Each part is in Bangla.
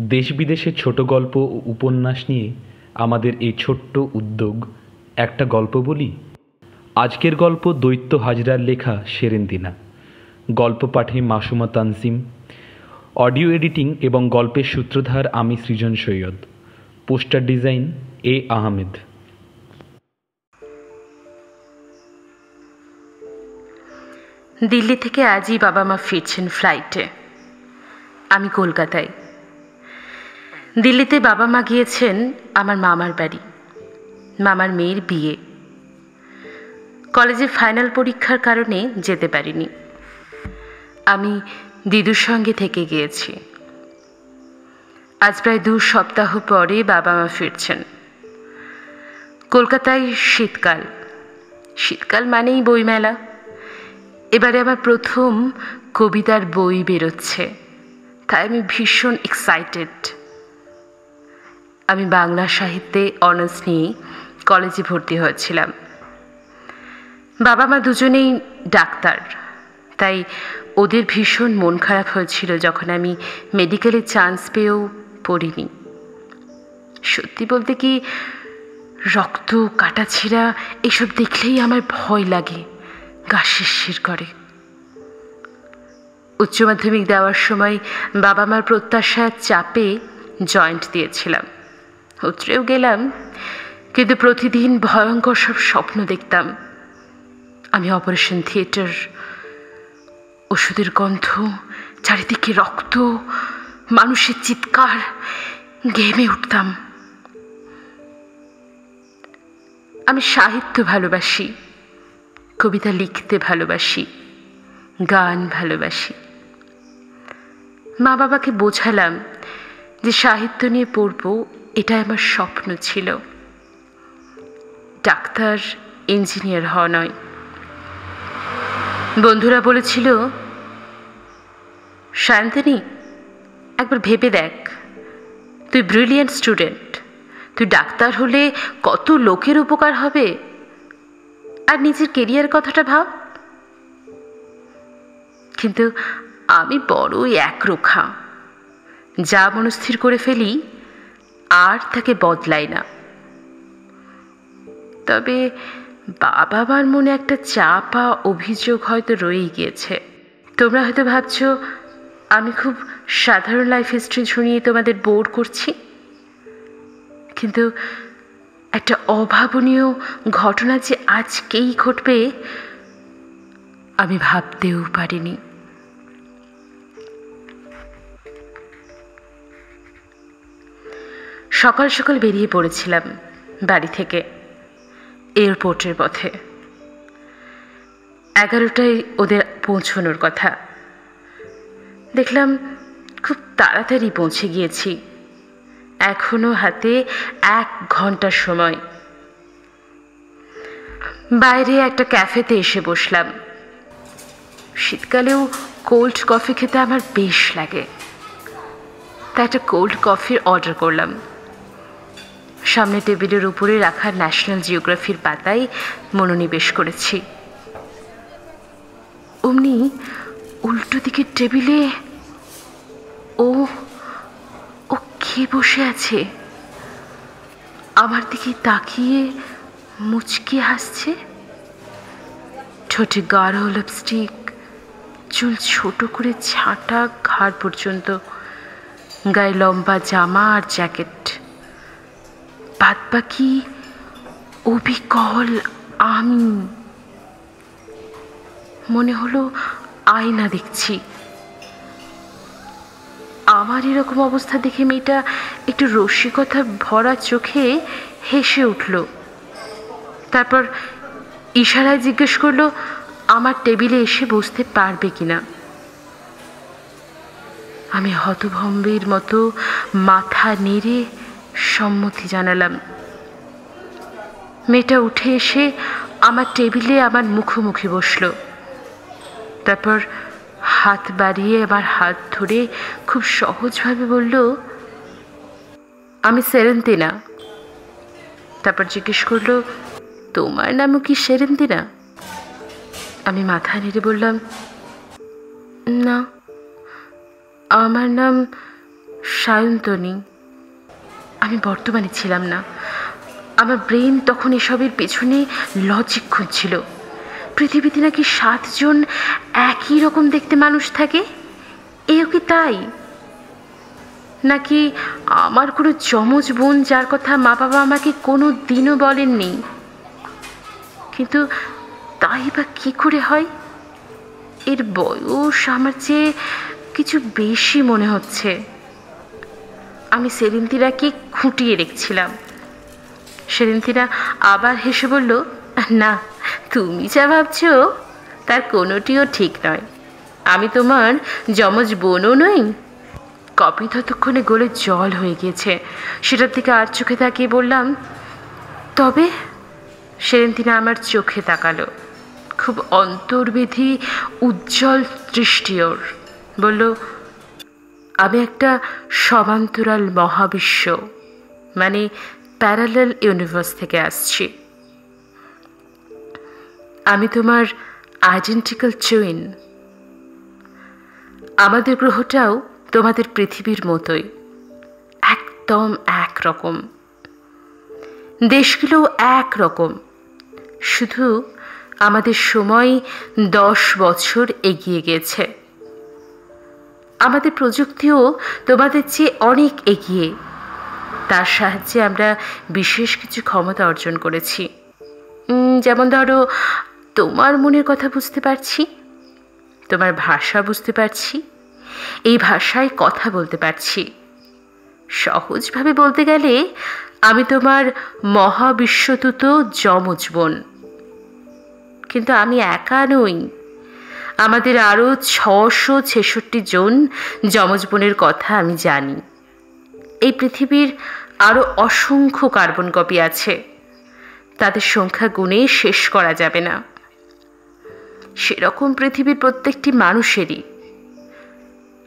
দেশ বিদেশের ছোট গল্প ও উপন্যাস নিয়ে আমাদের এই ছোট্ট উদ্যোগ। একটা গল্প বলি? আজকের গল্প দৈত্য হাজরার লেখা সেরেন্দিনা। গল্প পাঠে মাসুমা তানজিম অডিও এডিটিং এবং গল্পের সূত্রধার আমি Srijan Syed. Poster design A Ahmed. Delhi থেকে আজই বাবা মা ফিরছেন ফ্লাইটে। আমি কলকাতায়। দিল্লিতে বাবা মা গিয়েছেন আমার মামার বাড়ি। মামার মেয়ের বিয়ে। কলেজে ফাইনাল পরীক্ষার কারণে যেতে পারিনি। আমি দিদুর সঙ্গে থেকে গিয়েছি। আজ প্রায় দু সপ্তাহ পরে বাবা মা ফিরছেন। কলকাতায় শীতকাল। শীতকাল মানেই বইমেলা। এবারে আমার প্রথম কবিতার বই বেরোচ্ছে। তাই আমি ভীষণ এক্সাইটেড আমি বাংলা সাহিত্যে অনার্স নিয়ে কলেজে ভর্তি হয়েছিলাম। বাবা মা দুজনেই ডাক্তার, তাই ওদের ভীষণ মন খারাপ হয়েছিল যখন আমি মেডিকেলে চান্স পেয়েও পড়িনি। সত্যি বলতে কি, রক্ত কাটাছিড়া এসব দেখলেই আমার ভয় লাগে, গা শিরশির করে। উচ্চ মাধ্যমিক দেওয়ার সময় বাবা মার প্রত্যাশার চাপে জয়েন্ট দিয়েছিলাম। উতরেও গেলাম, কিন্তু প্রতিদিন ভয়ঙ্কর সব স্বপ্ন দেখতাম। আমি অপারেশন থিয়েটার, ওষুধের গন্ধ, চারিদিকে রক্ত, মানুষের চিৎকার গেমে উঠতাম। আমি সাহিত্য ভালোবাসি, কবিতা লিখতে ভালোবাসি, গান ভালোবাসি। মা বাবাকে বোঝালাম যে সাহিত্য নিয়ে পড়ব এটাই আমার স্বপ্ন ছিল। ডাক্তার, ইঞ্জিনিয়ার হওয়া নয়। বন্ধুরা বলেছিল শান্তনী একবার ভেবে দেখ। তুই ব্রিলিয়েন্ট স্টুডেন্ট তুই ডাক্তার হলে কত লোকের উপকার হবে। আর নিজের কেরিয়ার কথাটা ভাব। কিন্তু আমি বড়ই একরোখা। যা মনস্থির করে ফেলি আর তাকে বদলায় না। তবে বাবা মার মনে একটা চাপা অভিযোগ হয়তো রয়েই গিয়েছে। তোমরা হয়তো ভাবছ, আমি খুব সাধারণ লাইফ হিস্ট্রি শুনিয়ে তোমাদের বোর করছি। কিন্তু একটা অভাবনীয় ঘটনা যে আজকেই ঘটবে, আমি ভাবতেও পারিনি। সকাল সকাল বেরিয়ে পড়েছিলাম বাড়ি থেকে, এয়ারপোর্টের পথে। এগারোটায় ওদের পৌঁছনোর কথা। দেখলাম খুব তাড়াতাড়ি পৌঁছে গিয়েছি। এখনও হাতে এক ঘণ্টার সময়। বাইরে একটা ক্যাফেতে এসে বসলাম। শীতকালেও কোল্ড কফি খেতে আমার বেশ লাগে। তাই একটা কোল্ড কফির অর্ডার করলাম। সামনে টেবিলের উপরে রাখা ন্যাশনাল জিওগ্রাফির পাতায় মনোনিবেশ করেছি। অমনি উল্টো দিকের টেবিলে ও ও কে বসে আছে? আমার দিকে তাকিয়ে মুচকি হাসছে। ঠোঁটে গাঢ় লিপস্টিক চুল ছোট করে ছাঁটা ঘাড় পর্যন্ত, গায়ে লম্বা জামা আর জ্যাকেট বাদ বাকি অবিকল আমি। মনে হলো আয়না দেখছি। আমার এরকম অবস্থা দেখে মেয়েটা একটু রসিকতা ভরা চোখে হেসে উঠল। তারপর ইশারায় জিজ্ঞেস করল, আমার টেবিলে এসে বসতে পারবে কিনা? আমি হতভম্বের মতো মাথা নেড়ে সম্মতি জানালাম। মেয়েটা উঠে এসে আমার টেবিলে আমার মুখোমুখি বসল। তারপর হাত বাড়িয়ে আমার হাত ধরে খুব সহজভাবে বলল, আমি সেরেন্তিনা। তারপর জিজ্ঞেস করল, তোমার নামও কি সেরেন্তিনা? আমি মাথা নেড়ে বললাম, না, আমার নাম সায়ন্তনী। আমি বর্তমানে ছিলাম না। আমার ব্রেন তখন এসবের পেছনে লজিক খুঁজছিল। পৃথিবীতে নাকি সাতজন একই রকম দেখতে মানুষ থাকে? এও কি তাই? নাকি আমার কোনো যমজ বোন যার কথা মা বাবা আমাকে কোনো দিনও বলেননি? কিন্তু তাই বা কী করে হয়? এর বয়স আমার চেয়ে কিছু বেশি মনে হচ্ছে। আমি সেলিন্তিরাকে খুঁটিয়ে রেখেছিলাম সেলিন্তিরা আবার হেসে বলল, না, তুমি যা ভাবছ তার কোনোটিও ঠিক নয়। আমি তোমার যমজ বোনও নই। কপি ততক্ষণে গলে জল হয়ে গিয়েছে। সেটার দিকে আর চোখে তাকিয়ে বললাম, তবে সেদিন তিনি আমার চোখে তাকালো। খুব অন্তর্বিধি, উজ্জ্বল দৃষ্টি ওর। বলল আমি একটা সমান্তরাল মহাবিশ্ব মানে প্যারালাল ইউনিভার্স থেকে আসছি। আমি তোমার আইডেন্টিক্যাল চুইন আমাদের গ্রহটাও তোমাদের পৃথিবীর মতোই, একদম একরকম। দেশগুলো একরকম। শুধু আমাদের সময় দশ বছর এগিয়ে গেছে। আমাদের প্রযুক্তিও তোমাদের চেয়ে অনেক এগিয়ে। তার সাহায্যে আমরা বিশেষ কিছু ক্ষমতা অর্জন করেছি। যেমন ধরো, তোমার মনের কথা বুঝতে পারছি, তোমার ভাষা বুঝতে পারছি, এই ভাষায় কথা বলতে পারছি। সহজভাবে বলতে গেলে, আমি তোমার মহাবিশ্বতুত যমজ বোন। কিন্তু আমি একা নই। আমাদের আরও ছশো ছেষট্টি জন যমজ বোনের কথা আমি জানি। এই পৃথিবীর আরও অসংখ্য কার্বন কপি আছে। তাদের সংখ্যা গুণে শেষ করা যাবে না। সেরকম পৃথিবীর প্রত্যেকটি মানুষেরই।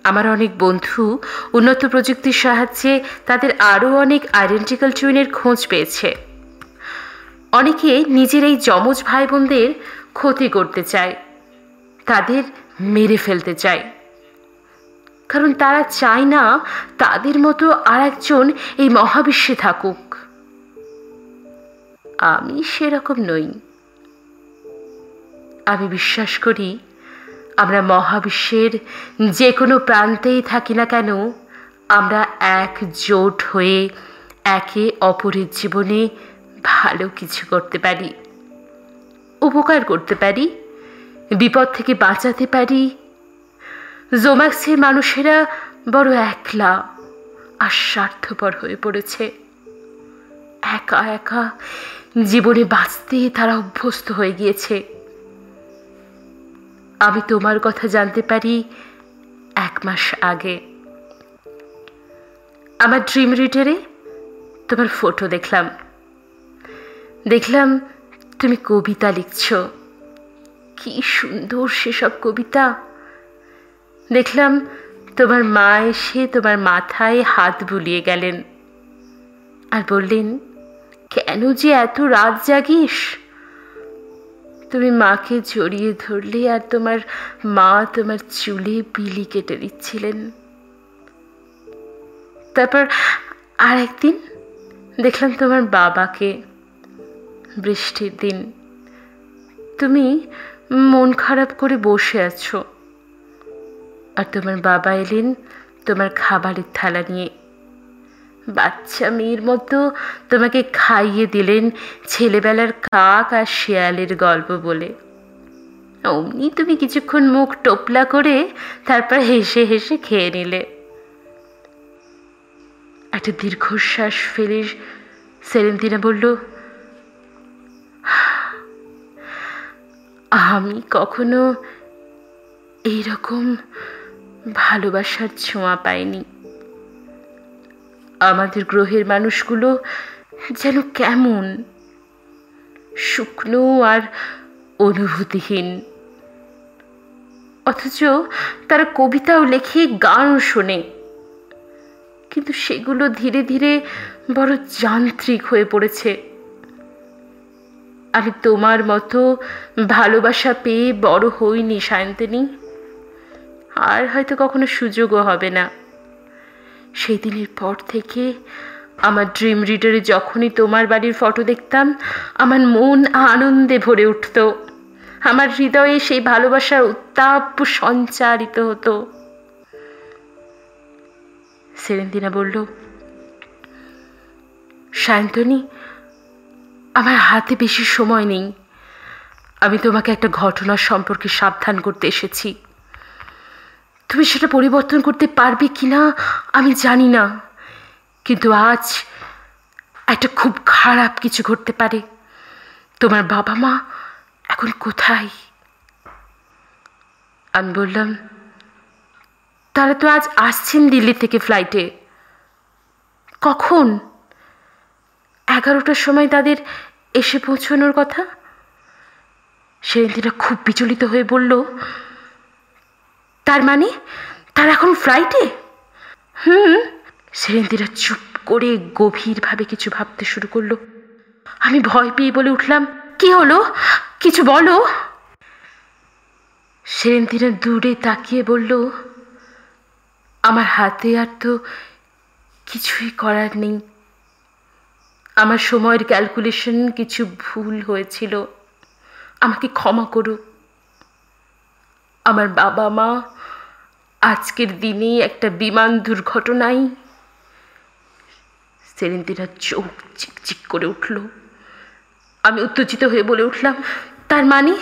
আমার অনেক বন্ধু উন্নত প্রযুক্তির সাহায্যে তাদের আরও অনেক আইডেন্টিক্যাল টুইনের খোঁজ পেয়েছে। অনেকে নিজের এই যমজ ভাই বোনদের ক্ষতি করতে চায়। তাদের মেরে ফেলতে চায়। কারণ তারা চায় না তাদের মতো আর একজন এই মহাবিশ্বে থাকুক। আমি সেরকম নই। আমি বিশ্বাস করি আমরা মহাবিশ্বের যে কোনো প্রান্তেই থাকি না কেন, আমরা একজোট হয়ে একে অপরের জীবনে ভালো কিছু করতে পারি, উপকার করতে পারি বিপদ থেকে বাঁচাতে পারি? জোম্যাক্সের মানুষেরা বড় একলা আর স্বার্থপর হয়ে পড়েছে। একা একা জীবনে বাঁচতে তারা অভ্যস্ত হয়ে গিয়েছে। আমি তোমার কথা জানতে পারি এক মাস আগে। আমার ড্রিম রিডারে তোমার ফটো দেখলাম। দেখলাম তুমি কবিতা লিখছ। কি সুন্দর সেসব কবিতা। দেখলাম তোমার মা এসে তোমার মাথায় হাত বুলিয়ে গেলেন আর বললেন, কেন যে এত রাত জাগিস? তুমি মাকে জড়িয়ে ধরলে আর তোমার মা তোমার চুলে বিলি কেটে দিচ্ছিলেন। তারপর আর একদিন দেখলাম তোমার বাবাকে বৃষ্টির দিন। তুমি মন খারাপ করে বসে আছো। আর তোমার বাবা এলেন তোমার খাবারের থালা নিয়ে। বাচ্চা মেয়ের মতো তোমাকে খাইয়ে দিলেন ছেলেবেলার কাক আর শেয়ালের গল্প বলে। অমনি তুমি কিছুক্ষণ মুখ টোপলা করে তারপর হেসে হেসে খেয়ে নিলে। একটা দীর্ঘশ্বাস ফেলে সেরেন্তিনা বলল আমি কখনো এইরকম ভালোবাসার ছোঁয়া পাইনি। আমাদের গ্রহের মানুষগুলো যেন কেমন শুকনো আর অনুভূতিহীন। অথচ তারা কবিতাও লেখে, গানও শোনে। কিন্তু সেগুলো ধীরে ধীরে বড় যান্ত্রিক হয়ে পড়েছে। আমি তোমার মতো ভালোবাসা পেয়ে বড় হইনি সায়ন্তিনী আর হয়তো কখনো সুযোগও হবে না। সেই দিনের পর থেকে আমার ড্রিম রিডারে যখনই তোমার বাড়ির ফটো দেখতাম, আমার মন আনন্দে ভরে উঠত। আমার হৃদয়ে সেই ভালোবাসার উত্তাপ সঞ্চারিত হতো। সেরেন্দিনা বলল সায়ন্তনী আমার হাতে বেশি সময় নেই। আমি তোমাকে একটা ঘটনা সম্পর্কে সাবধান করতে এসেছি। তুমি সেটা পরিবর্তন করতে পারবে কি না আমি জানি না। কিন্তু আজ একটা খুব খারাপ কিছু ঘটতে পারে। তোমার বাবা মা এখন কোথায়? আমি বললাম, তারা তো আজ আসছেন দিল্লি থেকে ফ্লাইটে কখন? এগারোটার সময় তাদের এসে পৌঁছানোর কথা? সেদিনটা খুব বিচলিত হয়ে বলল, তার মানে তার এখন ফ্লাইটে? হুম। সেরেন্দিরা চুপ করে গভীরভাবে কিছু ভাবতে শুরু করল। আমি ভয় পেয়ে বলে উঠলাম, কি হলো? কিছু বলো? সেরেন্দিরা দূরে তাকিয়ে বলল, আমার হাতে আর তো কিছুই করার নেই। আমার সময়ের ক্যালকুলেশন কিছু ভুল হয়েছিল। আমাকে ক্ষমা করো। আমার বাবা মা আজকের দিনে একটা বিমান দুর্ঘটনায় সেরেন্দিরা চোখ চিকচিক করে উঠল। আমি উত্তেজিত হয়ে বলে উঠলাম, তার মানে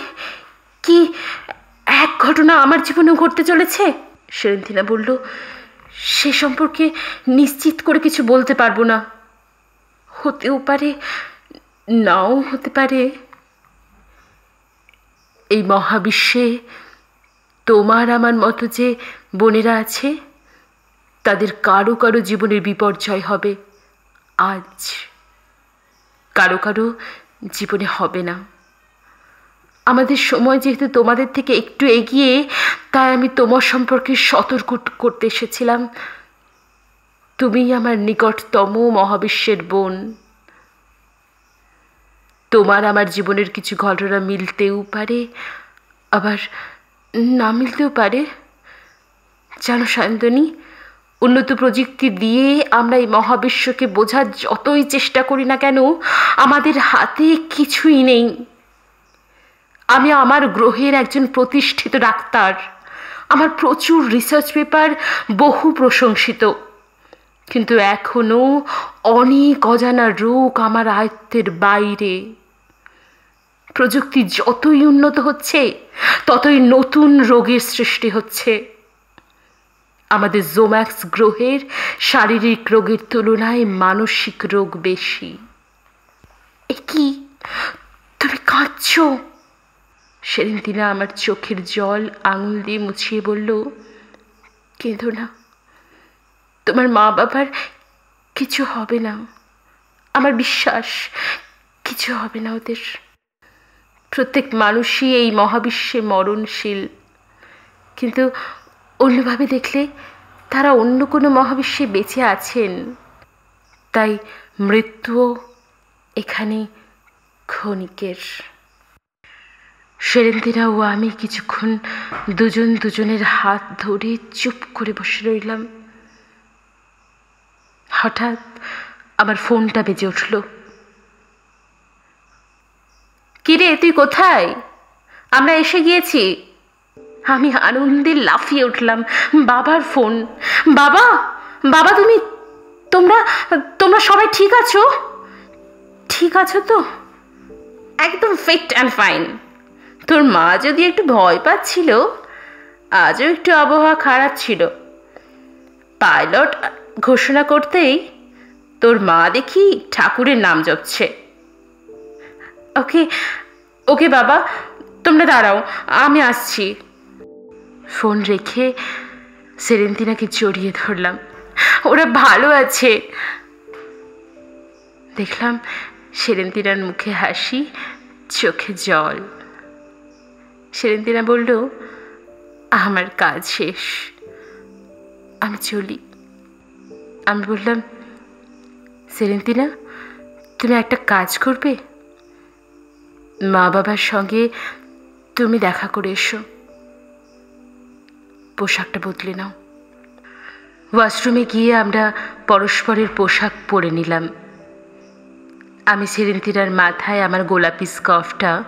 কি এক ঘটনা আমার জীবনেও ঘটতে চলেছে? সেরেন্তিনা বলল, সে সম্পর্কে নিশ্চিত করে কিছু বলতে পারব না। হতেও পারে, নাও হতে পারে। এই মহাবিশ্বে তোমার আমার মতো যে বোনেরা আছে, তাদের কারও কারও জীবনের বিপর্যয় হবে আজ। কারও কারও জীবনে হবে না। আমাদের সময় যেহেতু তোমাদের থেকে একটু এগিয়ে, তাই আমি তোমার সম্পর্কে সতর্ক করতে এসেছিলাম। তুমি আমার নিকটতম মহাবিশ্বের বোন। তোমার আমার জীবনের কিছু ঘটনা মিলতেও পারে, আবার না মিলতেও পারে। জানো সায়ন্তনী উন্নত প্রযুক্তি দিয়ে আমরা এই মহাবিশ্বকে বোঝার যতই চেষ্টা করি না কেন, আমাদের হাতে কিছুই নেই। আমি আমার গ্রহের একজন প্রতিষ্ঠিত ডাক্তার। আমার প্রচুর রিসার্চ পেপার বহু প্রশংসিত। কিন্তু এখনও অনেক অজানা রোগ আমার আয়ত্তের বাইরে। প্রযুক্তি যতই উন্নত হচ্ছে, ততই নতুন রোগের সৃষ্টি হচ্ছে। আমাদের জোম্যাক্স গ্রহের শারীরিক রোগের তুলনায় মানসিক রোগ বেশি। এ কি? তুমি কাঁদছ? সেদিন তিনি আমার চোখের জল আঙুল দিয়ে মুছিয়ে বলল, কেঁদো না। তোমার মা বাবার কিছু হবে না। আমার বিশ্বাস, কিছু হবে না ওদের। প্রত্যেক মানুষই এই মহাবিশ্বে মরণশীল। কিন্তু অন্যভাবে দেখলে তারা অন্য কোনো মহাবিশ্বে বেঁচে আছেন। তাই মৃত্যুও এখানে ক্ষণিকের। সেরেন্দিরা ও আমি কিছুক্ষণ দুজন দুজনের হাত ধরে চুপ করে বসে রইলাম। হঠাৎ আমার ফোনটা বেজে উঠল। কিরে, তুই কোথায়? আমরা এসে গিয়েছি। আমি আনন্দে লাফিয়ে উঠলাম। বাবার ফোন। বাবা বাবা, তুমি, তোমরা তোমরা সবাই ঠিক আছো? ঠিক আছো তো? একদম ফিট অ্যান্ড ফাইন তোর মা যদি একটু ভয় পাচ্ছিল, আজও একটু আবহাওয়া খারাপ ছিল। পাইলট ঘোষণা করতেই তোর মা দেখি ঠাকুরের নাম জপছে। ওকে ওকে বাবা, তোমরা দাঁড়াও, আমি আসছি। ফোন রেখে সেরেন্তিনাকে জড়িয়ে ধরলাম। ওরা ভালো আছে। দেখলাম সেরেন্তিনার মুখে হাসি, চোখে জল। সেরেন্তিনা বলল, আমার কাজ শেষ। আমি চলি। আমি বললাম সেরেন্তিনা তুমি একটা কাজ করবে? মা বাবার সঙ্গে তুমি দেখা করে এসো। পোশাকটা বদলে নাও। ওয়াশরুমে গিয়ে আমরা পরস্পরের পোশাক পরে নিলাম। আমি সেরেন্তিরার মাথায় আমার গোলাপি স্কার্ফটা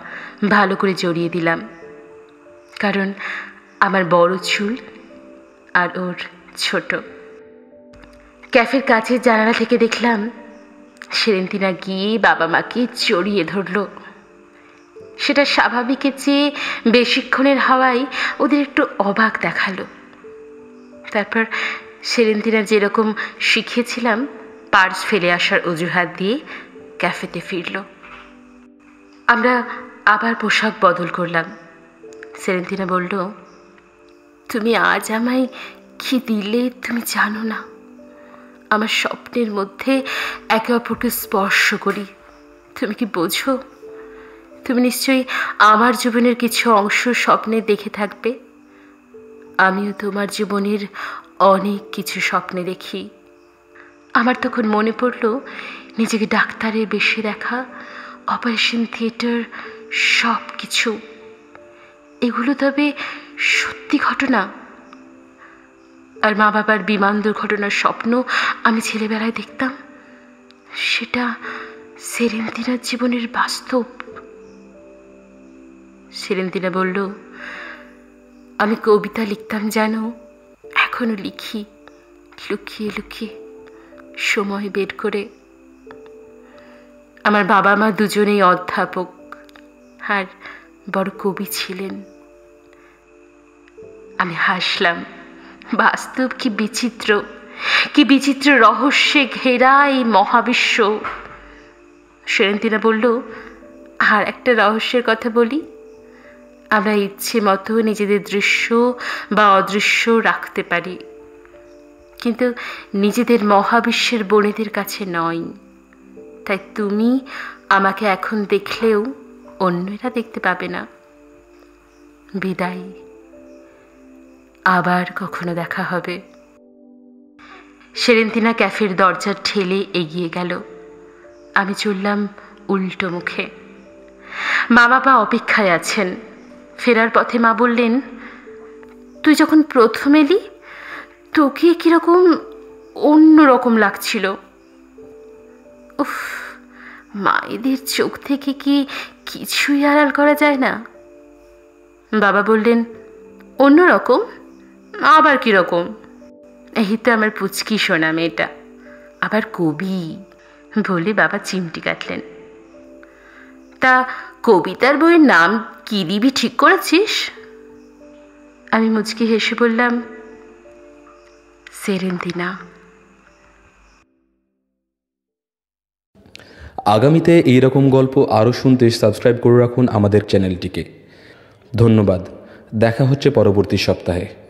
ভালো করে জড়িয়ে দিলাম। কারণ আমার বড় চুল আর ওর ছোট। ক্যাফের কাছের জানালা থেকে দেখলাম সেরেন্তিনা গিয়ে বাবা মাকে চড়িয়ে ধরল। সেটা স্বাভাবিকের চেয়ে বেশিক্ষণের হাওয়ায় ওদের একটু অবাক দেখাল। তারপর সেরেন্তিনা যেরকম শিখিয়েছিলাম, পার্স ফেলে আসার অজুহাত দিয়ে ক্যাফেতে ফিরল। আমরা আবার পোশাক বদল করলাম। সেরেন্তিনা বলল, তুমি আজ আমায় কি দিলে তুমি জানো না। আমার স্বপ্নের মধ্যে একে অপরকে স্পর্শ করি। তুমি কি বোঝো? তুমি নিশ্চয়ই আমার জীবনের কিছু অংশ স্বপ্নে দেখে থাকবে। আমিও তোমার জীবনের অনেক কিছু স্বপ্নে দেখি। আমার তখন মনে পড়ল, নিজেকে ডাক্তারের বেশি দেখা, অপারেশন থিয়েটার সব কিছু এগুলো তবে সত্যি ঘটনা। আর মা বাবার বিমান দুর্ঘটনার স্বপ্ন আমি ছেলেবেলায় দেখতাম, সেটা সেরেন্তিনার জীবনের বাস্তব। সেরেন্তিনা বলল, আমি কবিতা লিখতাম যেন এখনও লিখি, লুকিয়ে লুকিয়ে সময় বের করে। আমার বাবা মা দুজনেই অধ্যাপক আর বড় কবি ছিলেন। আমি হাসলাম। বাস্তব কি বিচিত্র? কি বিচিত্র রহস্যে ঘেরা এই মহাবিশ্ব? সেরেন্তিনা বলল, আর একটা রহস্যের কথা বলি। আমরা ইচ্ছে মতো নিজেদের দৃশ্য বা অদৃশ্য রাখতে পারি। কিন্তু নিজেদের মহাবিশ্বের বনেদের কাছে নয়। তাই তুমি আমাকে এখন দেখলেও অন্যরা দেখতে পাবে না। বিদায়। আবার কখনো দেখা হবে। সেরেন্তিনা ক্যাফের দরজার ঠেলে এগিয়ে গেল। আমি চললাম উল্টো মুখে। মা বাবা অপেক্ষায় আছেন। ফেরার পথে মা বললেন, তুই যখন প্রথম এলি, তোকে কীরকম অন্যরকম লাগছিল। উফ, মায়েদের চোখ থেকে কি কিছুই আড়াল করা যায় না? বাবা বললেন, অন্যরকম? আবার কীরকম? এই তো আমার পুচকি শোনা মেয়েটা। আবার কবি। বলে বাবা চিমটি কাটলেন। তা কবিতার বইয়ের নাম কি দিবি ঠিক করেছিস? আমি মুচকি হেসে বললাম, সেরেন্তিনা। আগামীতে এই রকম গল্প আরও শুনতে সাবস্ক্রাইব করে রাখুন আমাদের চ্যানেলটিকে। ধন্যবাদ। দেখা হচ্ছে পরবর্তী সপ্তাহে।